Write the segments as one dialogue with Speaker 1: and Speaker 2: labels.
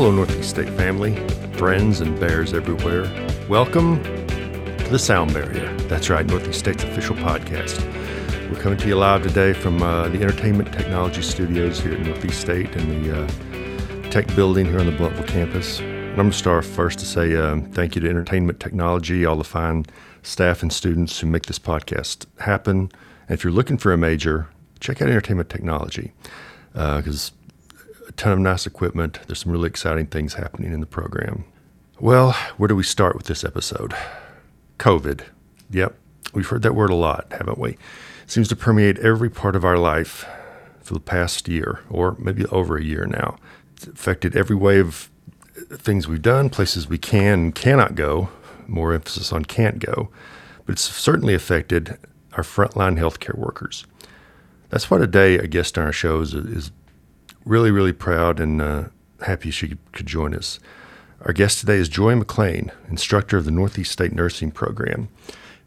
Speaker 1: Hello, Northeast State family, friends, and bears everywhere. Welcome to the Sound Barrier. That's right, Northeast State's official podcast. We're coming to you live today from uh, the Entertainment Technology Studios here at Northeast State in the uh, tech building here on the Blountville campus. And I'm going to start first to say um, thank you to Entertainment Technology, all the fine staff and students who make this podcast happen. And if you're looking for a major, check out Entertainment Technology because a ton of nice equipment. There's some really exciting things happening in the program. Well, where do we start with this episode? COVID. Yep, we've heard that word a lot, haven't we? It seems to permeate every part of our life for the past year, or maybe over a year now. It's affected every way of things we've done, places we can and cannot go, more emphasis on can't go, but it's certainly affected our frontline healthcare workers. That's why today a guest on our show is, is really, really proud and uh, happy she could join us. Our guest today is Joy McLain, instructor of the Northeast State Nursing Program.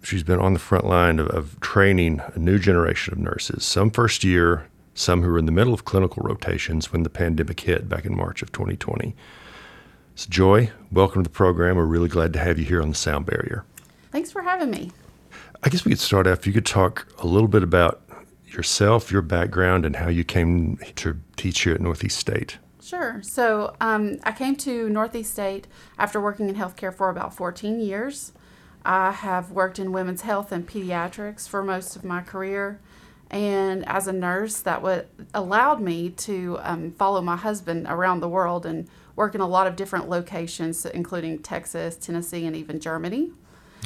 Speaker 1: She's been on the front line of, of training a new generation of nurses, some first year, some who were in the middle of clinical rotations when the pandemic hit back in March of 2020. So, Joy, welcome to the program. We're really glad to have you here on the Sound Barrier.
Speaker 2: Thanks for having me.
Speaker 1: I guess we could start off. You could talk a little bit about yourself, your background, and how you came to teach here at Northeast State.
Speaker 2: Sure. So um, I came to Northeast State after working in healthcare for about 14 years. I have worked in women's health and pediatrics for most of my career. And as a nurse, that what allowed me to um, follow my husband around the world and work in a lot of different locations, including Texas, Tennessee, and even Germany.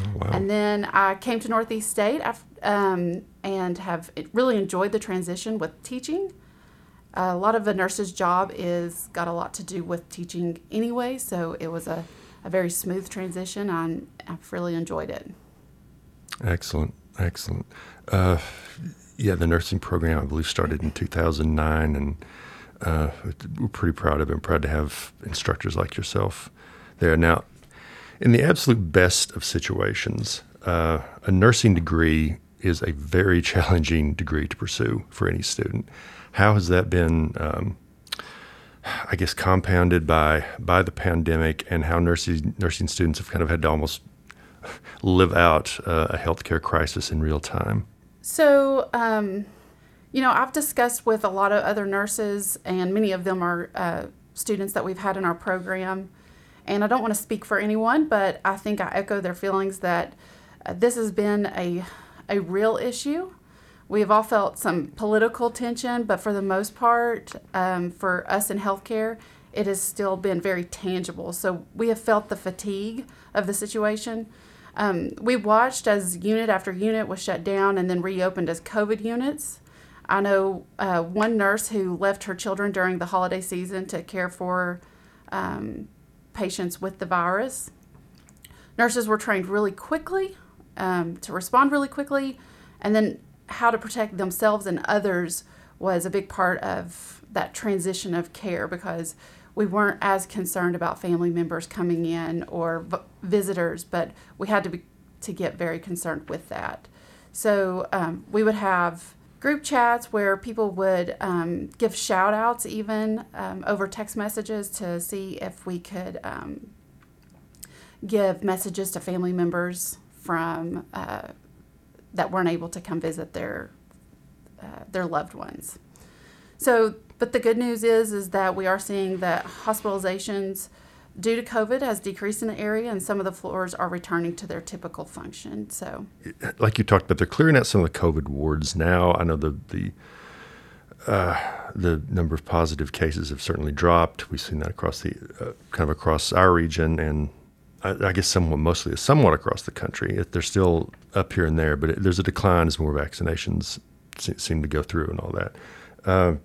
Speaker 1: Oh, wow.
Speaker 2: And then I came to Northeast State um, and have really enjoyed the transition with teaching. a lot of a nurse's job is got a lot to do with teaching anyway, so it was a, a very smooth transition. and I've really enjoyed it.
Speaker 1: Excellent, excellent. Uh, yeah, the nursing program I believe started in 2009, and uh, we're pretty proud of it. I'm proud to have instructors like yourself there. Now, in the absolute best of situations, uh, a nursing degree is a very challenging degree to pursue for any student. How has that been, um, I guess, compounded by by the pandemic, and how nursing nursing students have kind of had to almost live out uh, a healthcare crisis in real time?
Speaker 2: So, um, you know, I've discussed with a lot of other nurses, and many of them are uh, students that we've had in our program. And I don't want to speak for anyone, but I think I echo their feelings that uh, this has been a, a real issue. We have all felt some political tension, but for the most part, um, for us in healthcare, it has still been very tangible. So we have felt the fatigue of the situation. Um, we watched as unit after unit was shut down and then reopened as COVID units. I know uh, one nurse who left her children during the holiday season to care for um, patients with the virus. Nurses were trained really quickly um, to respond really quickly, and then how to protect themselves and others was a big part of that transition of care because we weren't as concerned about family members coming in or v- visitors, but we had to be to get very concerned with that. So um, we would have group chats where people would um, give shout outs even um, over text messages to see if we could um, give messages to family members from uh, that weren't able to come visit their uh, their loved ones. So, but the good news is is that we are seeing that hospitalizations due to COVID has decreased in the area, and some of the floors are returning to their typical function. So,
Speaker 1: like you talked about, they're clearing out some of the COVID wards now. I know the the uh, the number of positive cases have certainly dropped. We've seen that across the uh, kind of across our region, and I, I, guess somewhat mostly somewhat across the country. They're still up here and there, but it, there's a decline as more vaccinations seem to go through and all that. Uh,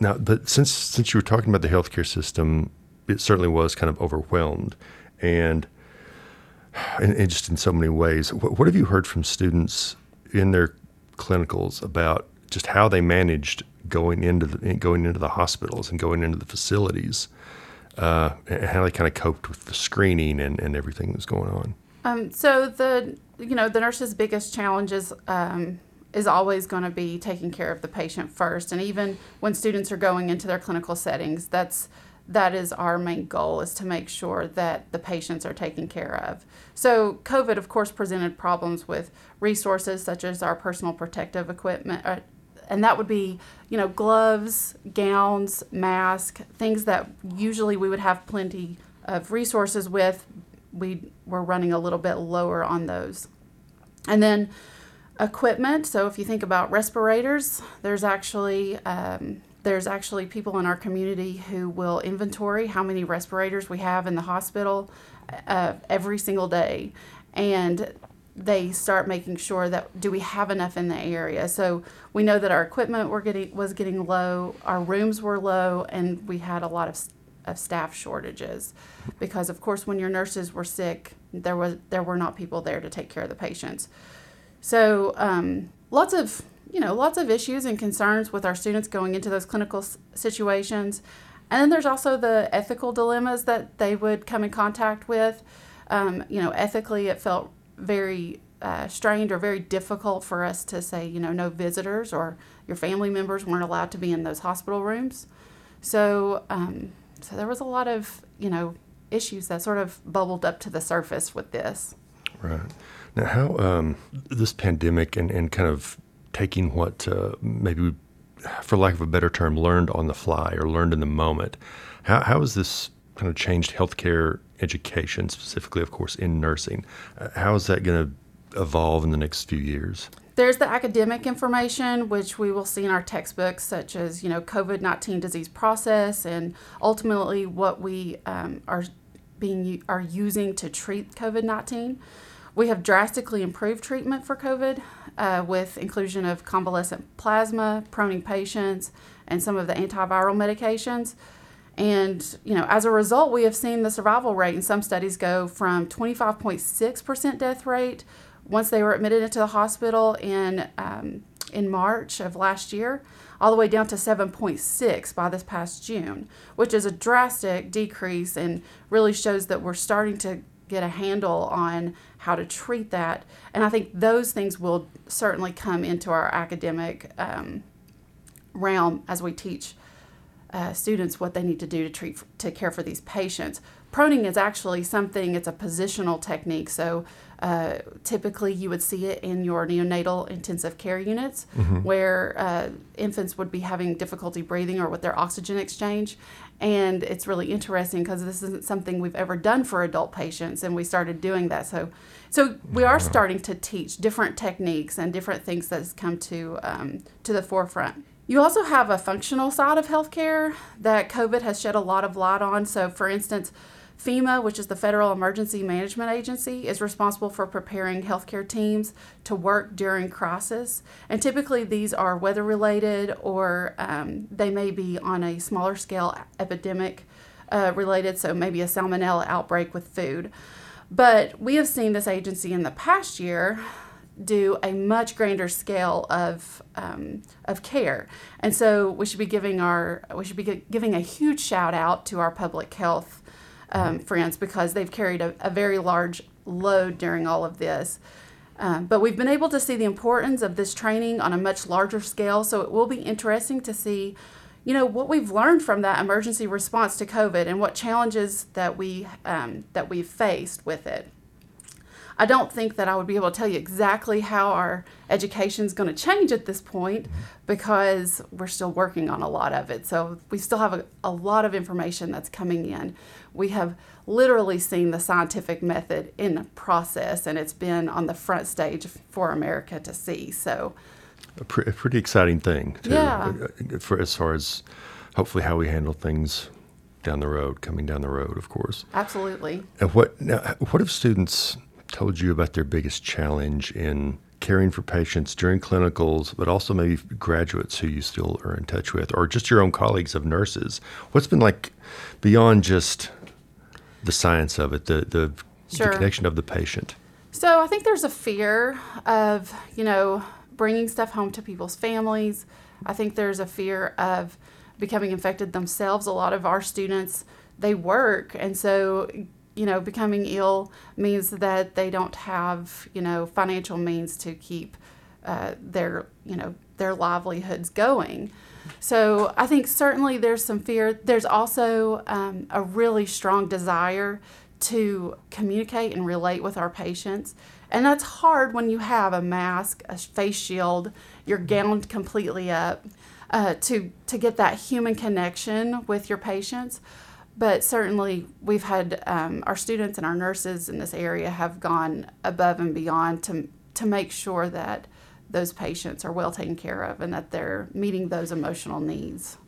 Speaker 1: now, but since since you were talking about the healthcare system it certainly was kind of overwhelmed, and and, and just in so many ways. What, what have you heard from students in their clinicals about just how they managed going into the going into the hospitals and going into the facilities, uh, and how they kind of coped with the screening and, and everything that was going on.
Speaker 2: Um, so the you know the nurse's biggest challenges um, is always going to be taking care of the patient first, and even when students are going into their clinical settings, that's that is our main goal is to make sure that the patients are taken care of. So COVID, of course, presented problems with resources such as our personal protective equipment, uh, and that would be, you know, gloves, gowns, mask, things that usually we would have plenty of resources with. We were running a little bit lower on those, and then equipment. So if you think about respirators, there's actually um, there's actually people in our community who will inventory how many respirators we have in the hospital uh, every single day. And they start making sure that do we have enough in the area. So we know that our equipment were getting was getting low, our rooms were low, and we had a lot of, of staff shortages because of course when your nurses were sick, there was there were not people there to take care of the patients. So um, lots of you know, lots of issues and concerns with our students going into those clinical s- situations. And then there's also the ethical dilemmas that they would come in contact with. Um, you know, ethically, it felt very uh, strained or very difficult for us to say, you know, no visitors or your family members weren't allowed to be in those hospital rooms. So, um, so there was a lot of, you know, issues that sort of bubbled up to the surface with this.
Speaker 1: Right. Now, how um, this pandemic and, and kind of taking what uh, maybe, for lack of a better term, learned on the fly or learned in the moment. How, how has this kind of changed healthcare education, specifically, of course, in nursing? Uh, how is that going to evolve in the next few years?
Speaker 2: There's the academic information, which we will see in our textbooks, such as you know COVID nineteen disease process, and ultimately what we um, are being are using to treat COVID nineteen. We have drastically improved treatment for COVID uh, with inclusion of convalescent plasma, proning patients, and some of the antiviral medications. And you know, as a result, we have seen the survival rate in some studies go from 25.6% death rate once they were admitted into the hospital in um, in March of last year, all the way down to 7.6 by this past June, which is a drastic decrease and really shows that we're starting to get a handle on how to treat that. And I think those things will certainly come into our academic um, realm as we teach uh, students what they need to do to treat to care for these patients. Proning is actually something. It's a positional technique. So uh, typically, you would see it in your neonatal intensive care units, mm-hmm. where uh, infants would be having difficulty breathing or with their oxygen exchange, and it's really interesting because this isn't something we've ever done for adult patients, and we started doing that. So, so we are starting to teach different techniques and different things that has come to um, to the forefront. You also have a functional side of healthcare that COVID has shed a lot of light on. So, for instance, FEMA, which is the Federal Emergency Management Agency, is responsible for preparing healthcare teams to work during crisis. And typically, these are weather related or um, they may be on a smaller scale epidemic uh, related, so maybe a salmonella outbreak with food. But we have seen this agency in the past year do a much grander scale of um, of care, and so we should be giving our we should be giving a huge shout out to our public health um, friends because they've carried a, a, very large load during all of this. Um, but we've been able to see the importance of this training on a much larger scale, so it will be interesting to see, you know, what we've learned from that emergency response to COVID and what challenges that we um, that we've faced with it. I don't think that I would be able to tell you exactly how our education is going to change at this point because we're still working on a lot of it. So we still have a, a lot of information that's coming in. We have literally seen the scientific method in process, and it's been on the front stage for America to see. So,
Speaker 1: a, pre- a pretty exciting thing,
Speaker 2: too, yeah.
Speaker 1: Uh, for as far as hopefully how we handle things down the road, coming down the road, of course.
Speaker 2: Absolutely.
Speaker 1: And what now? What if students told you about their biggest challenge in caring for patients during clinicals, but also maybe graduates who you still are in touch with, or just your own colleagues of nurses? What's been like beyond just the science of it, the the, sure. the connection of the patient?
Speaker 2: So I think there's a fear of you know bringing stuff home to people's families. I think there's a fear of becoming infected themselves. A lot of our students they work, and so you know, becoming ill means that they don't have, you know, financial means to keep uh, their, you know, their livelihoods going. So I think certainly there's some fear. There's also um, a really strong desire to communicate and relate with our patients. And that's hard when you have a mask, a face shield, you're gowned completely up uh, to, to get that human connection with your patients. But certainly, we've had um, our students and our nurses in this area have gone above and beyond to, to make sure that those patients are well taken care of and that they're meeting those emotional needs.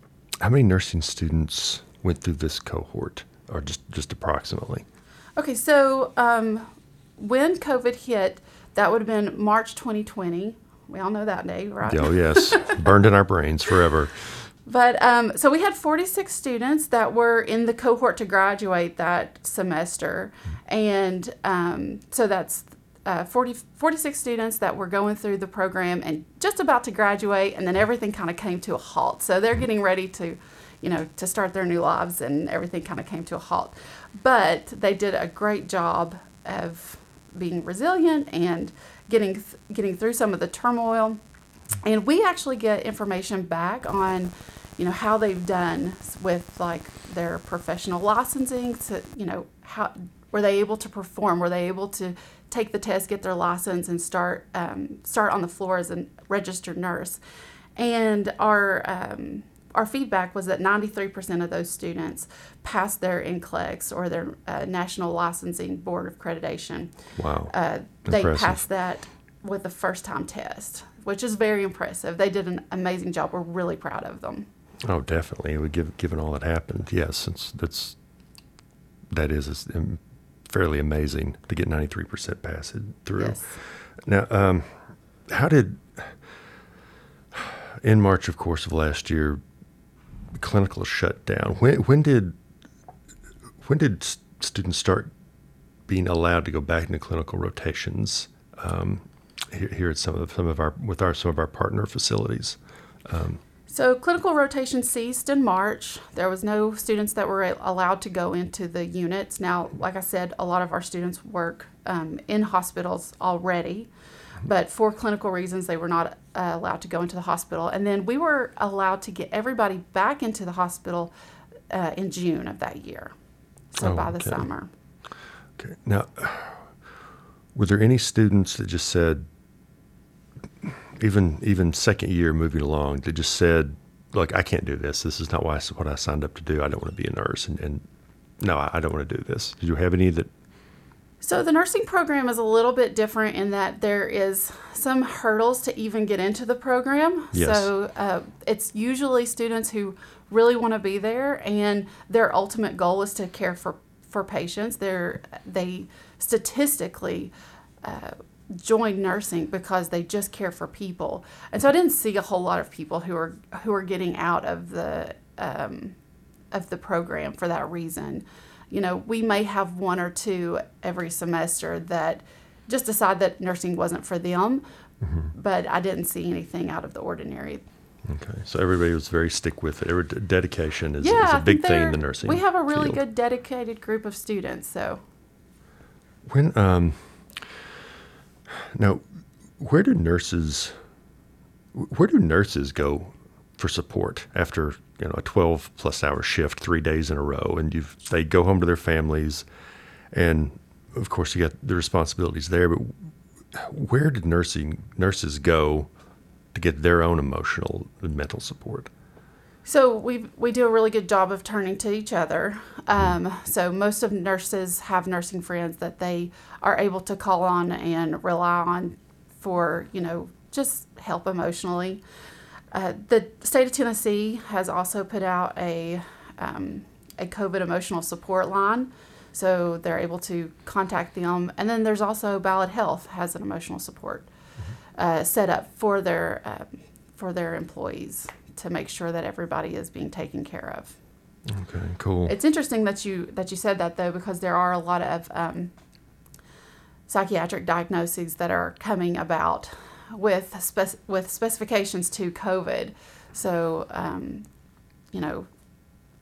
Speaker 1: How many nursing students went through this cohort, or just, just approximately?
Speaker 2: Okay, so um, when COVID hit, that would have been March 2020. We all know that day, right?
Speaker 1: Oh, yes. Burned in our brains forever.
Speaker 2: But um, so we had 46 students that were in the cohort to graduate that semester. And um, so that's uh, 40, 46 students that were going through the program and just about to graduate, and then everything kind of came to a halt. So they're getting ready to, you know, to start their new lives, and everything kind of came to a halt. But they did a great job of being resilient and getting getting through some of the turmoil. And we actually get information back on, you know, how they've done with like their professional licensing. So, you know, how were they able to perform? Were they able to take the test, get their license, and start um, start on the floor as a registered nurse? And our um, our feedback was that 93% of those students passed their NCLEX or their uh, National Licensing Board of Accreditation.
Speaker 1: Wow.
Speaker 2: Uh, they passed that with the first time test, which is very impressive. They did an amazing job. We're really proud of them.
Speaker 1: Oh, definitely. We give, given all that happened, yes, since that's that is is, um, fairly amazing to get ninety three percent pass it through.
Speaker 2: Yes.
Speaker 1: Now, um, how did in March, of course, of last year, clinical shut down? When when did when did students start being allowed to go back into clinical rotations um, here, here at some of some of our with our some of our partner facilities?
Speaker 2: So clinical rotation ceased in March. There was no students that were allowed to go into the units. Now, like I said, a lot of our students work um, in hospitals already, but for clinical reasons, they were not uh, allowed to go into the hospital. And then we were allowed to get everybody back into the hospital uh, in June of that year. So
Speaker 1: Oh,
Speaker 2: by the
Speaker 1: okay.
Speaker 2: summer.
Speaker 1: Okay. Now, were there any students that just said, even even second year moving along, they just said, "Look, I can't do this. This is not why I, what I signed up to do. I don't want to be a nurse." And, and no, I, I don't want to do this. Did you have any that?
Speaker 2: So the nursing program is a little bit different in that there is some hurdles to even get into the program.
Speaker 1: Yes.
Speaker 2: So uh, it's usually students who really want to be there, and their ultimate goal is to care for for patients. They're they statistically. Uh, join nursing because they just care for people and so i didn't see a whole lot of people who are who are getting out of the um, of the program for that reason. You know, we may have one or two every semester that just decide that nursing wasn't for them, but I didn't see anything out of the ordinary.
Speaker 1: Okay, so everybody was very stick with it. Every, dedication is,
Speaker 2: yeah,
Speaker 1: is a big thing in the nursing.
Speaker 2: We have a really
Speaker 1: field.
Speaker 2: good dedicated group of students, so
Speaker 1: When um, now, where do nurses, where do nurses go for support after you know a twelve plus hour shift, three days in a row, and you they go home to their families, and of course you got the responsibilities there, but where did nursing nurses go to get their own emotional and mental support?
Speaker 2: So we we do a really good job of turning to each other. Um, so most of nurses have nursing friends that they are able to call on and rely on for you know just help emotionally. Uh, the state of Tennessee has also put out a um, a COVID emotional support line, so they're able to contact them. And then there's also Ballad Health has an emotional support uh, set up for their um, for their employees to make sure that everybody is being taken care of.
Speaker 1: Okay, cool.
Speaker 2: It's interesting that you that you said that though because there are a lot of um, psychiatric diagnoses that are coming about with spec- with specifications to COVID. So um, you know,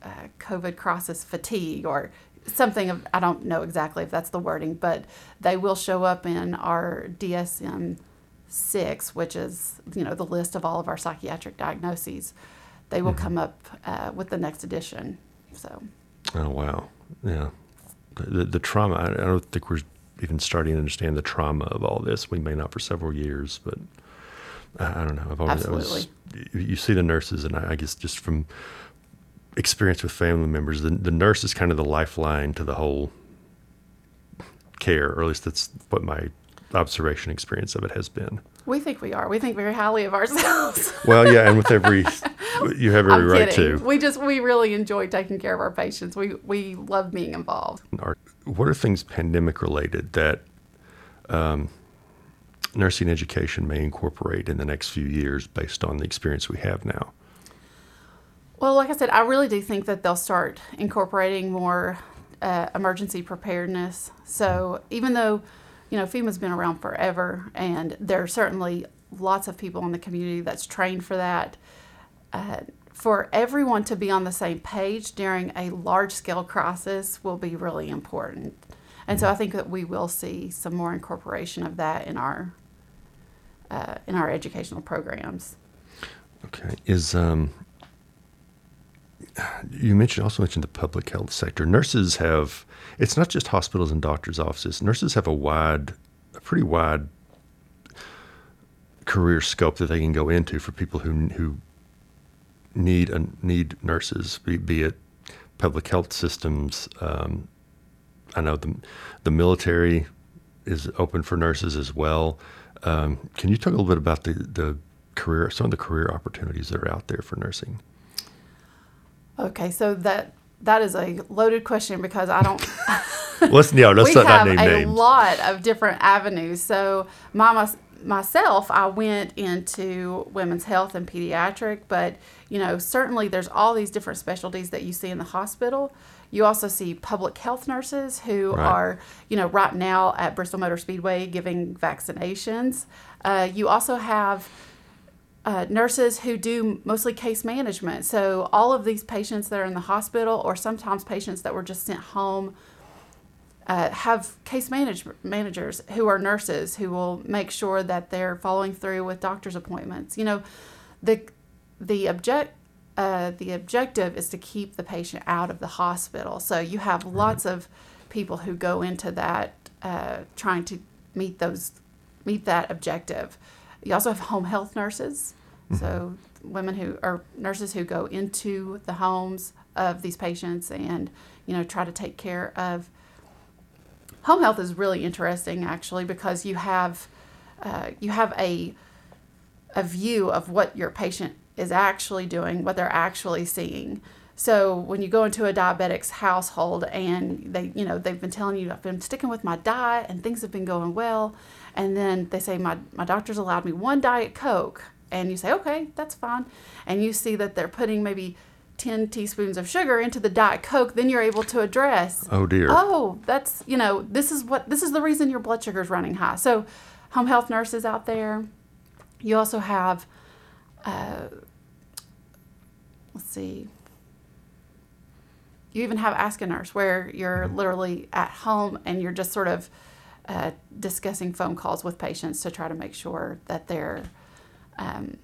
Speaker 2: uh, COVID crisis fatigue or something of I don't know exactly if that's the wording, but they will show up in our DSM six, which is you know the list of all of our psychiatric diagnoses, they will come up uh, with the next edition. So
Speaker 1: Oh wow, yeah. The, the, trauma. I, I don't think we're even starting to understand the trauma of all this. We may not for several years, but I, I don't know. I've always I was, you, you see the nurses, and I, I guess just from experience with family members, the, the nurse is kind of the lifeline to the whole care, or at least that's what my observation experience of it has been.
Speaker 2: We think we are. We think very highly of ourselves.
Speaker 1: well, yeah, and with every, you have every I'm right
Speaker 2: kidding.
Speaker 1: to.
Speaker 2: We just we really enjoy taking care of our patients. We we love being involved.
Speaker 1: what are things pandemic related that um, nursing education may incorporate in the next few years based on the experience we have now?
Speaker 2: Well, like I said, I really do think that they'll start incorporating more uh, emergency preparedness. So even though, you know, FEMA's been around forever, and there are certainly lots of people in the community that's trained for that. Uh, for everyone to be on the same page during a large scale crisis will be really important. And so I think that we will see some more incorporation of that in our uh, in our educational programs.
Speaker 1: Okay. Is um, you mentioned also mentioned the public health sector. Nurses have it's not just hospitals and doctors' offices. Nurses have a wide, a pretty wide career scope that they can go into for people who who need a, need nurses, be, be it public health systems. Um, I know the the military is open for nurses as well. Um, can you talk a little bit about the the career, some of the career opportunities that are out there for nursing?
Speaker 2: Okay, so that that is a loaded question because I
Speaker 1: don't. let's yeah, let's
Speaker 2: we have a
Speaker 1: names.
Speaker 2: lot of different avenues. So my, myself, I went into women's health and pediatric, but you know certainly there's all these different specialties that you see in the hospital. You also see public health nurses who right. are, you know, right now at Bristol Motor Speedway giving vaccinations. Uh, you also have uh, nurses who do mostly case management. So, all of these patients that are in the hospital, or sometimes patients that were just sent home, uh, have case manage- managers who are nurses who will make sure that they're following through with doctor's appointments. You know, the the object uh, the objective is to keep the patient out of the hospital. So you have lots of people who go into that uh, trying to meet those meet that objective. You also have home health nurses Mm-hmm. So women who are nurses who go into the homes of these patients and you know try to take care of home health is really interesting actually because you have uh, you have a a view of what your patient is actually doing what they're actually seeing so when you go into a diabetic's household and they you know they've been telling you i've been sticking with my diet and things have been going well and then they say my, my doctor's allowed me one diet coke and you say, okay, that's fine. And you see that they're putting maybe 10 teaspoons of sugar into the Diet Coke, then you're able to address,
Speaker 1: oh dear.
Speaker 2: Oh, that's, you know, this is what, this is the reason your blood sugar is running high. So, home health nurses out there. You also have, uh, let's see, you even have Ask a Nurse where you're mm-hmm. literally at home and you're just sort of uh, discussing phone calls with patients to try to make sure that they're um,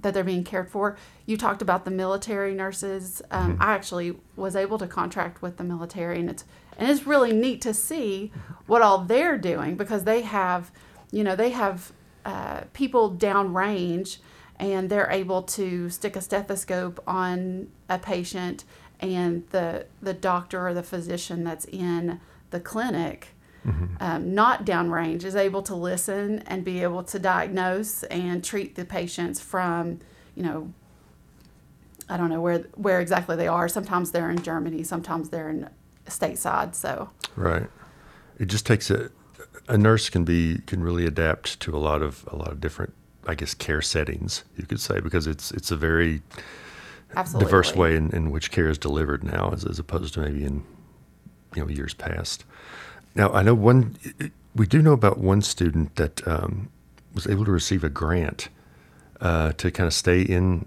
Speaker 2: that they're being cared for. You talked about the military nurses. Um, mm-hmm. I actually was able to contract with the military, and it's and it's really neat to see what all they're doing because they have, you know, they have uh, people downrange, and they're able to stick a stethoscope on a patient, and the the doctor or the physician that's in the clinic mm-hmm. um, not downrange is able to listen and be able to diagnose and treat the patients from, you know, I don't know where where exactly they are. Sometimes they're in Germany, sometimes they're in stateside. So
Speaker 1: right, it just takes a a nurse can be can really adapt to a lot of a lot of different I guess care settings you could say because it's it's a very
Speaker 2: Absolutely.
Speaker 1: diverse way in, in which care is delivered now as, as opposed to maybe in you know years past. Now, I know one, we do know about one student that um, was able to receive a grant uh, to kind of stay in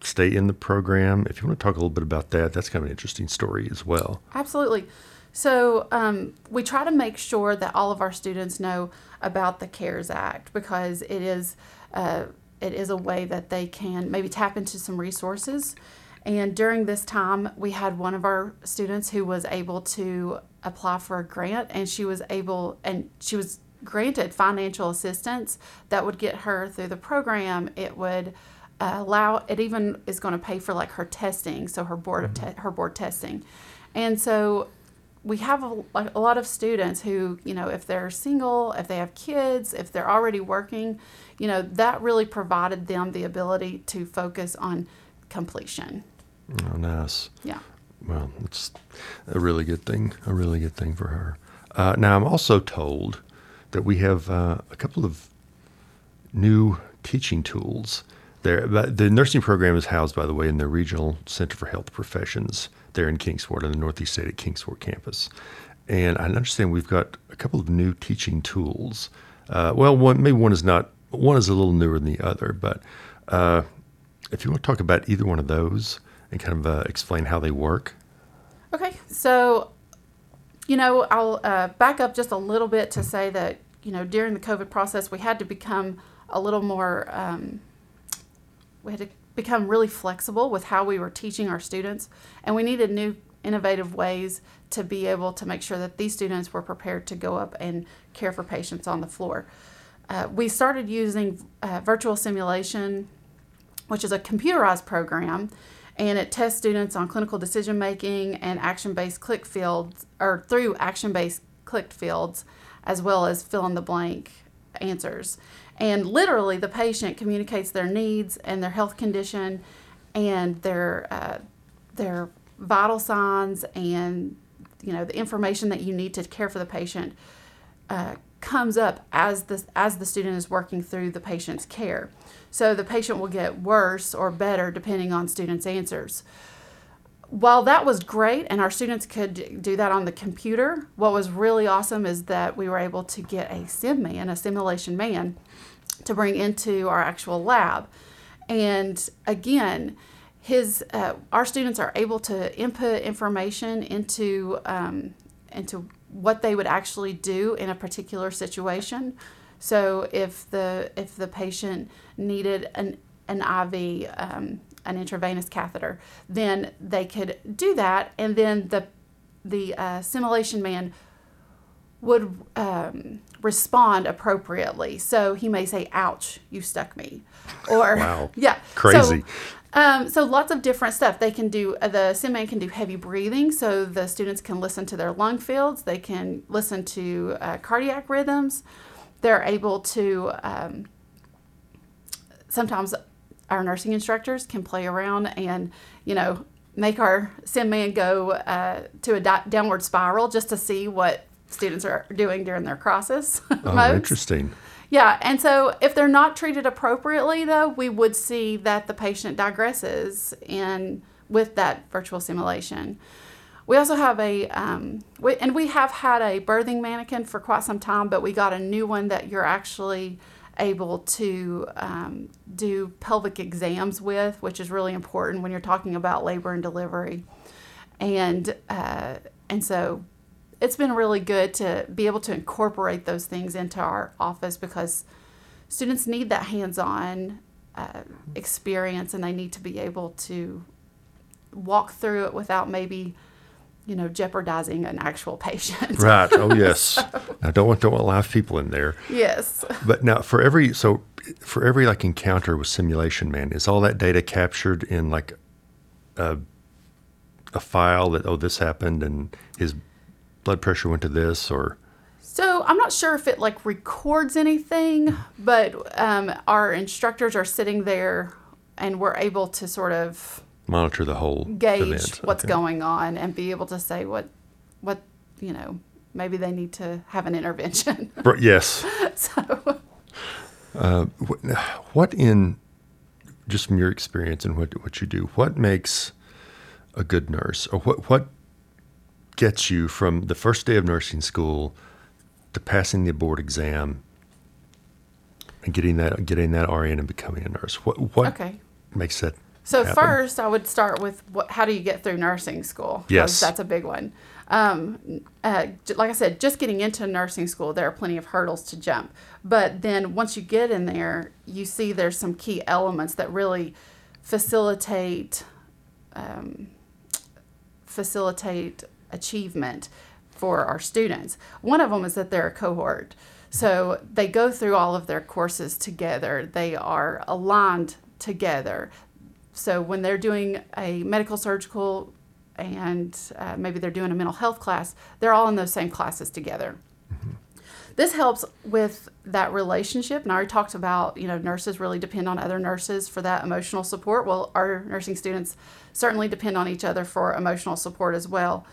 Speaker 1: stay in the program. If you want to talk a little bit about that, that's kind of an interesting story as well.
Speaker 2: Absolutely. So um, we try to make sure that all of our students know about the CARES Act because it is uh, it is a way that they can maybe tap into some resources. And during this time, we had one of our students who was able to apply for a grant, and she was able and she was granted financial assistance that would get her through the program. It would uh, allow it even is going to pay for like her testing, so her board of te- her board testing, and so we have a, a lot of students who you know if they're single, if they have kids, if they're already working, you know that really provided them the ability to focus on completion.
Speaker 1: Oh, nice.
Speaker 2: Yeah.
Speaker 1: Well, it's a really good thing. A really good thing for her. Uh, now, I'm also told that we have uh, a couple of new teaching tools. There, but the nursing program is housed, by the way, in the Regional Center for Health Professions there in Kingsport, on the Northeast State at Kingsport campus. And I understand we've got a couple of new teaching tools. Uh, well, one maybe one is not one is a little newer than the other, but uh, if you want to talk about either one of those and kind of uh, explain how they work.
Speaker 2: Okay, so you know I'll uh, back up just a little bit to say that you know during the COVID process we had to become a little more um, we had to become really flexible with how we were teaching our students, and we needed new innovative ways to be able to make sure that these students were prepared to go up and care for patients on the floor. Uh, we started using uh, virtual simulation, which is a computerized program, and it tests students on clinical decision making and action based click fields, or through action based clicked fields, as well as fill in the blank answers. And literally, the patient communicates their needs and their health condition and their, uh, their vital signs and you know the information that you need to care for the patient uh, comes up as the as the student is working through the patient's care. So the patient will get worse or better depending on students' answers. While that was great and our students could do that on the computer, what was really awesome is that we were able to get a sim man, a simulation man, to bring into our actual lab. And again, his uh, our students are able to input information into um, into what they would actually do in a particular situation. So if the if the patient needed an an IV, um, an intravenous catheter, then they could do that, and then the the uh, simulation man would um, respond appropriately. So he may say, "Ouch, you stuck me," or
Speaker 1: Wow.
Speaker 2: yeah,
Speaker 1: Crazy.
Speaker 2: So, um, so lots of different stuff. They can do uh, the SimMan can do heavy breathing, so the students can listen to their lung fields. They can listen to uh, cardiac rhythms. They're able to um, sometimes our nursing instructors can play around and you know make our sim man go uh, to a di- downward spiral just to see what students are doing during their crisis
Speaker 1: Oh,
Speaker 2: modes.
Speaker 1: interesting.
Speaker 2: Yeah, and so if they're not treated appropriately, though, we would see that the patient digresses in with that virtual simulation. We also have a, um, we, and we have had a birthing mannequin for quite some time, but we got a new one that you're actually able to um, do pelvic exams with, which is really important when you're talking about labor and delivery. And uh, and so it's been really good to be able to incorporate those things into our office because students need that hands-on uh, experience and they need to be able to walk through it without maybe you know jeopardizing an actual patient
Speaker 1: Right. Oh, yes. I don't want don't want live people in there.
Speaker 2: yes
Speaker 1: But now, for every so for every like encounter with Simulation Man, is all that data captured in like a a file that oh this happened and his blood pressure went to this or
Speaker 2: So I'm not sure if it like records anything, but um, our instructors are sitting there, and we're able to sort of
Speaker 1: monitor the whole
Speaker 2: gauge
Speaker 1: event.
Speaker 2: what's
Speaker 1: Okay.
Speaker 2: going on and be able to say what, what you know, maybe they need to have an intervention.
Speaker 1: Yes.
Speaker 2: so uh,
Speaker 1: Wh- What in just from your experience and what what you do, what makes a good nurse, or what what gets you from the first day of nursing school to passing the board exam and getting that getting that RN and becoming a nurse? What what
Speaker 2: okay.
Speaker 1: makes that?
Speaker 2: So
Speaker 1: happen?
Speaker 2: first, I would start with what, how do you get through nursing school?
Speaker 1: Yes.
Speaker 2: that's a big one. Um, uh, like I said, just getting into nursing school, there are plenty of hurdles to jump. But then once you get in there, you see there's some key elements that really facilitate um, facilitate achievement for our students. One of them is that they're a cohort. So they go through all of their courses together. They are aligned together. So when they're doing a medical surgical and uh, maybe they're doing a mental health class, they're all in those same classes together. This helps with that relationship. And I already talked about, you know, nurses really depend on other nurses for that emotional support. Well, our nursing students certainly depend on each other for emotional support as well.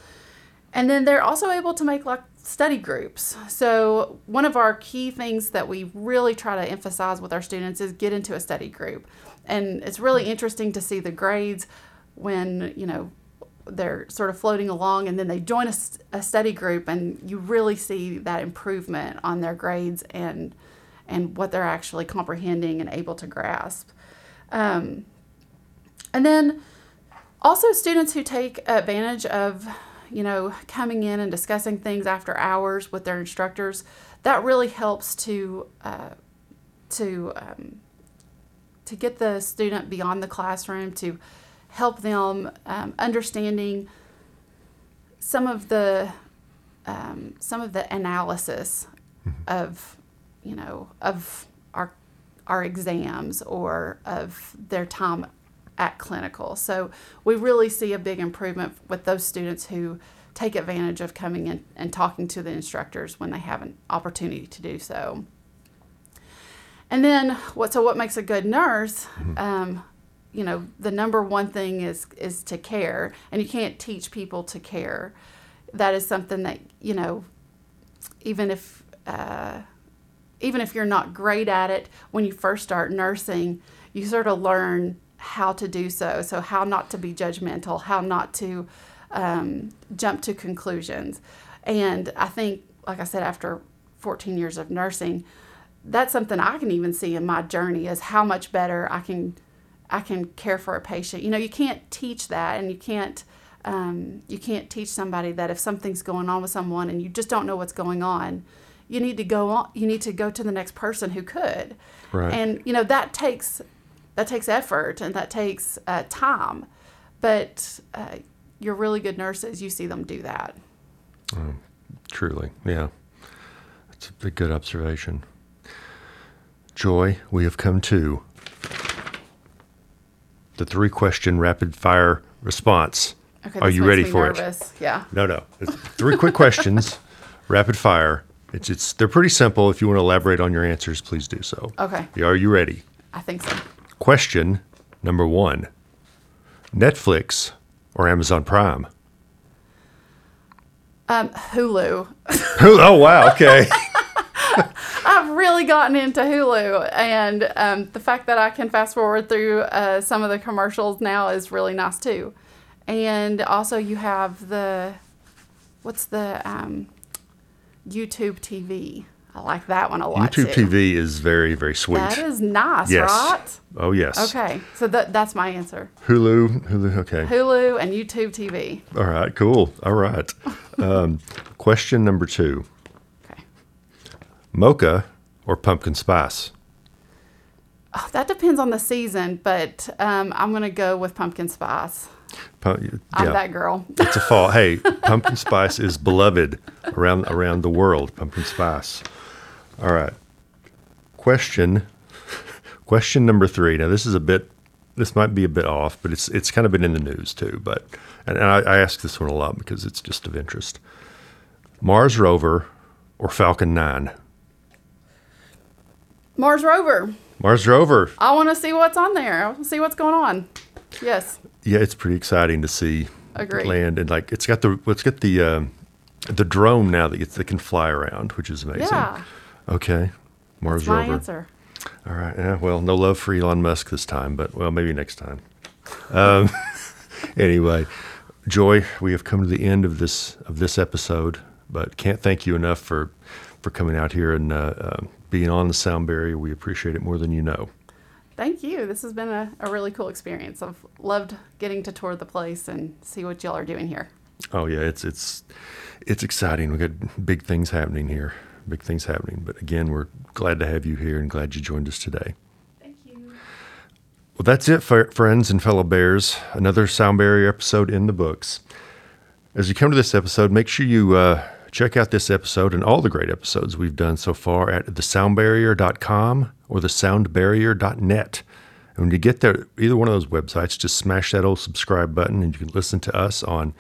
Speaker 2: And then they're also able to make like study groups. So, one of our key things that we really try to emphasize with our students is get into a study group. And it's really interesting to see the grades when, you know, they're sort of floating along and then they join a study group and you really see that improvement on their grades and and what they're actually comprehending and able to grasp. Um, and then also students who take advantage of you know coming in and discussing things after hours with their instructors that really helps to uh, to um, to get the student beyond the classroom to help them um, understanding some of the um, some of the analysis of you know of our our exams or of their time at clinical. So we really see a big improvement with those students who take advantage of coming in and talking to the instructors when they have an opportunity to do so. And then what? So what makes a good nurse? Um, you know, the number one thing is is to care, and you can't teach people to care. That is something that you know, even if uh, even if you're not great at it when you first start nursing, you sort of learn how to do so. So how not to be judgmental, how not to um, jump to conclusions, and I think, like I said, after 14 years of nursing, that's something I can even see in my journey is how much better I can I can care for a patient. You know, you can't teach that, and you can't um, you can't teach somebody that if something's going on with someone and you just don't know what's going on, you need to go on. You need to go to the next person who could,
Speaker 1: Right.
Speaker 2: and you know that takes that takes effort and that takes uh, time, but uh, you're really good nurses. You see them do that.
Speaker 1: Truly, yeah. That's a good observation. Joy, we have come to the three question rapid fire response.
Speaker 2: Okay,
Speaker 1: Are you ready for
Speaker 2: nervous. Yeah.
Speaker 1: it? No, no. It's three quick questions, rapid fire. It's it's they're pretty simple. If you want to elaborate on your answers, please do so.
Speaker 2: Okay.
Speaker 1: Are you ready?
Speaker 2: I think so.
Speaker 1: Question number one: Netflix or Amazon Prime?
Speaker 2: Um, Hulu.
Speaker 1: oh wow, okay.
Speaker 2: I've really gotten into Hulu, and um, the fact that I can fast forward through uh, some of the commercials now is really nice too. And also, you have the what's the um, YouTube TV. I like that one a lot.
Speaker 1: YouTube
Speaker 2: too.
Speaker 1: TV is very very sweet.
Speaker 2: That is nice,
Speaker 1: Yes.
Speaker 2: right?
Speaker 1: Oh yes.
Speaker 2: Okay, so that that's my answer.
Speaker 1: Hulu, Hulu. Okay.
Speaker 2: Hulu and YouTube TV.
Speaker 1: All right. Cool. All right. Um, question number two:
Speaker 2: Okay.
Speaker 1: Mocha or pumpkin spice?
Speaker 2: Oh, that depends on the season, but um, I'm gonna go with pumpkin spice.
Speaker 1: Pu-
Speaker 2: I'm that girl.
Speaker 1: it's a fall. Hey, pumpkin spice is beloved around around the world. Pumpkin spice. All right. Question. Question number three. Now this is a bit. This might be a bit off, but it's it's kind of been in the news too. But and, and I, I ask this one a lot because it's just of interest. Mars rover or Falcon Nine?
Speaker 2: Mars rover.
Speaker 1: Mars rover.
Speaker 2: I want to see what's on there. I want to see what's going on. Yes.
Speaker 1: Yeah, it's pretty exciting to see
Speaker 2: Agreed.
Speaker 1: land and like it's got the it's got the um, the drone now that gets, that can fly around, which is amazing.
Speaker 2: Yeah.
Speaker 1: Okay, Mars
Speaker 2: That's my
Speaker 1: rover.
Speaker 2: answer.
Speaker 1: All right. Yeah. Well, no love for Elon Musk this time, but well, maybe next time. Um, anyway, Joy, we have come to the end of this of this episode, but can't thank you enough for for coming out here and uh, uh, being on the sound barrier. We appreciate it more than you know.
Speaker 2: Thank you. This has been a, a really cool experience. I've loved getting to tour the place and see what y'all are doing here.
Speaker 1: Oh yeah, it's it's it's exciting. We got big things happening here. Big things happening. But again, we're glad to have you here and glad you joined us today.
Speaker 2: Thank you.
Speaker 1: Well, that's it, for friends and fellow bears. Another Sound Barrier episode in the books. As you come to this episode, make sure you uh, check out this episode and all the great episodes we've done so far at thesoundbarrier.com or thesoundbarrier.net. And when you get there, either one of those websites, just smash that old subscribe button and you can listen to us on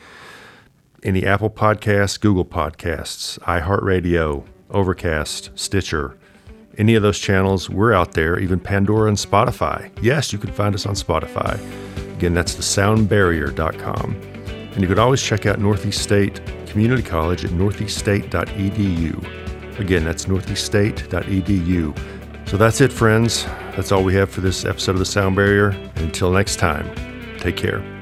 Speaker 1: any Apple Podcasts, Google Podcasts, iHeartRadio, Overcast, Stitcher, any of those channels. We're out there, even Pandora and Spotify. Yes, you can find us on Spotify. Again, that's thesoundbarrier.com. And you could always check out Northeast State Community College at northeaststate.edu. Again, that's northeaststate.edu. So that's it, friends. That's all we have for this episode of The Sound Barrier. Until next time, take care.